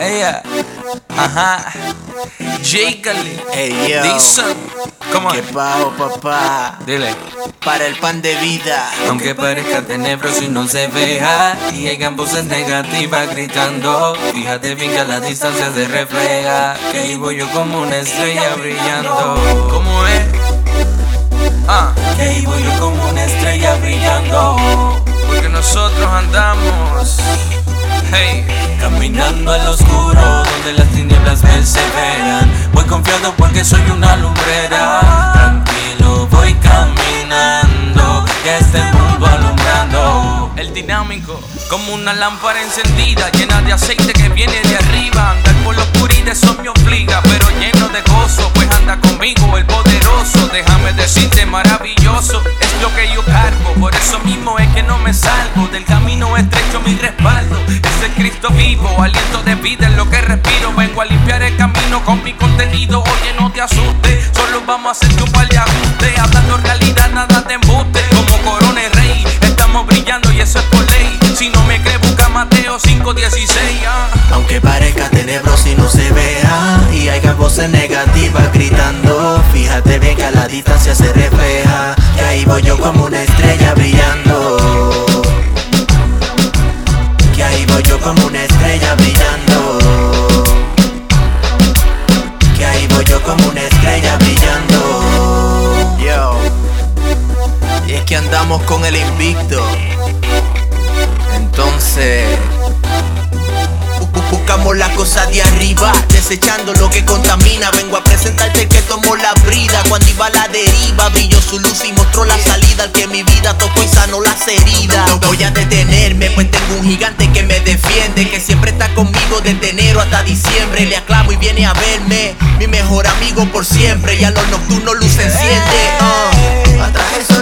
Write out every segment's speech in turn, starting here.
Ella, ajá. Jake Hey yo, ¿cómo que pao papá, Dile. para el pan de vida. Aunque parezca tenebroso y no se vea Y hay voces negativas gritando Fíjate bien que a la distancia se refleja Que vivo yo como una estrella brillando ¿Cómo es? Ah, que vivo yo como una estrella brillando Porque nosotros andamos caminando al oscuro donde las tinieblas perseveran. Voy confiado porque soy una lumbrera. Tranquilo, voy caminando y este mundo alumbrando. El dinámico, como una lámpara encendida, llena de aceite que viene de arriba. Andar por la es lo que yo cargo. Por eso mismo es que no me salgo del camino estrecho, mi respaldo. Es el Cristo vivo, aliento de vida en lo que respiro. Vengo a limpiar el camino con mi contenido. Oye, no te asustes, solo vamos a hacerte un par de ajustes. Hablando realidad, nada te embuste. Como corona rey, estamos brillando y eso es por ley. Si no me crees, busca Mateo 5:16. ah. Aunque parezca tenebroso y no se vea, y haya voces negativas gritando. Fíjate bien que a la distancia se refleja, voy yo como una estrella brillando. Que ahí voy yo como una estrella brillando. Que ahí voy yo como una estrella brillando. Yo. Y es que andamos con el invicto. De arriba, desechando lo que contamina. Vengo a presentarte que tomó la brida. Cuando iba a la deriva, brilló su luz y mostró la salida. Al que mi vida tocó y sanó las heridas. No voy a detenerme, pues tengo un gigante que me defiende. Que siempre está conmigo desde enero hasta diciembre. Le aclamo y viene a verme. Mi mejor amigo por siempre. Y a los nocturnos luz enciende. eso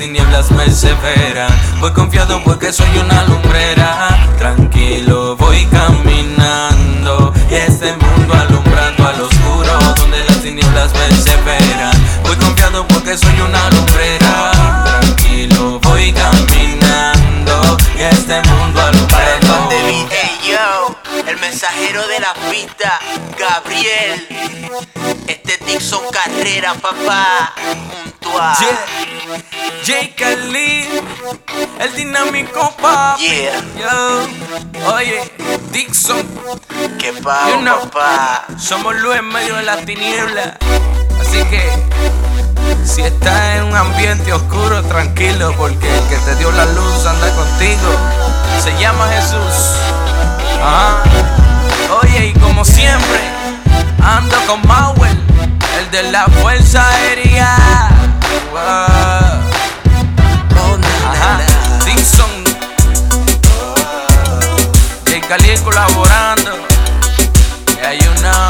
tinieblas perseveran. Voy confiado porque soy una lumbrera. Tranquilo, voy caminando. Y este mundo alumbrando al oscuro donde las tinieblas perseveran. Voy confiado porque soy una lumbrera. Tranquilo, voy caminando. Y este mundo alumbrando. el mensajero de la pista, Gabriel. Este es Dixon Carrera, papá. Junto a. Yeah. Jake Lee, el dinámico pop. Yeah, Yo, oye, Dixon, que pao, You know. papá. somos luz en medio de las tinieblas. Así que, si estás en un ambiente oscuro, tranquilo, porque el que te dio la luz anda contigo. Se llama Jesús. Ajá. Oye, y como siempre, ando con Mauel, el de la Fuerza. Cali colaborando. Yeah, you know.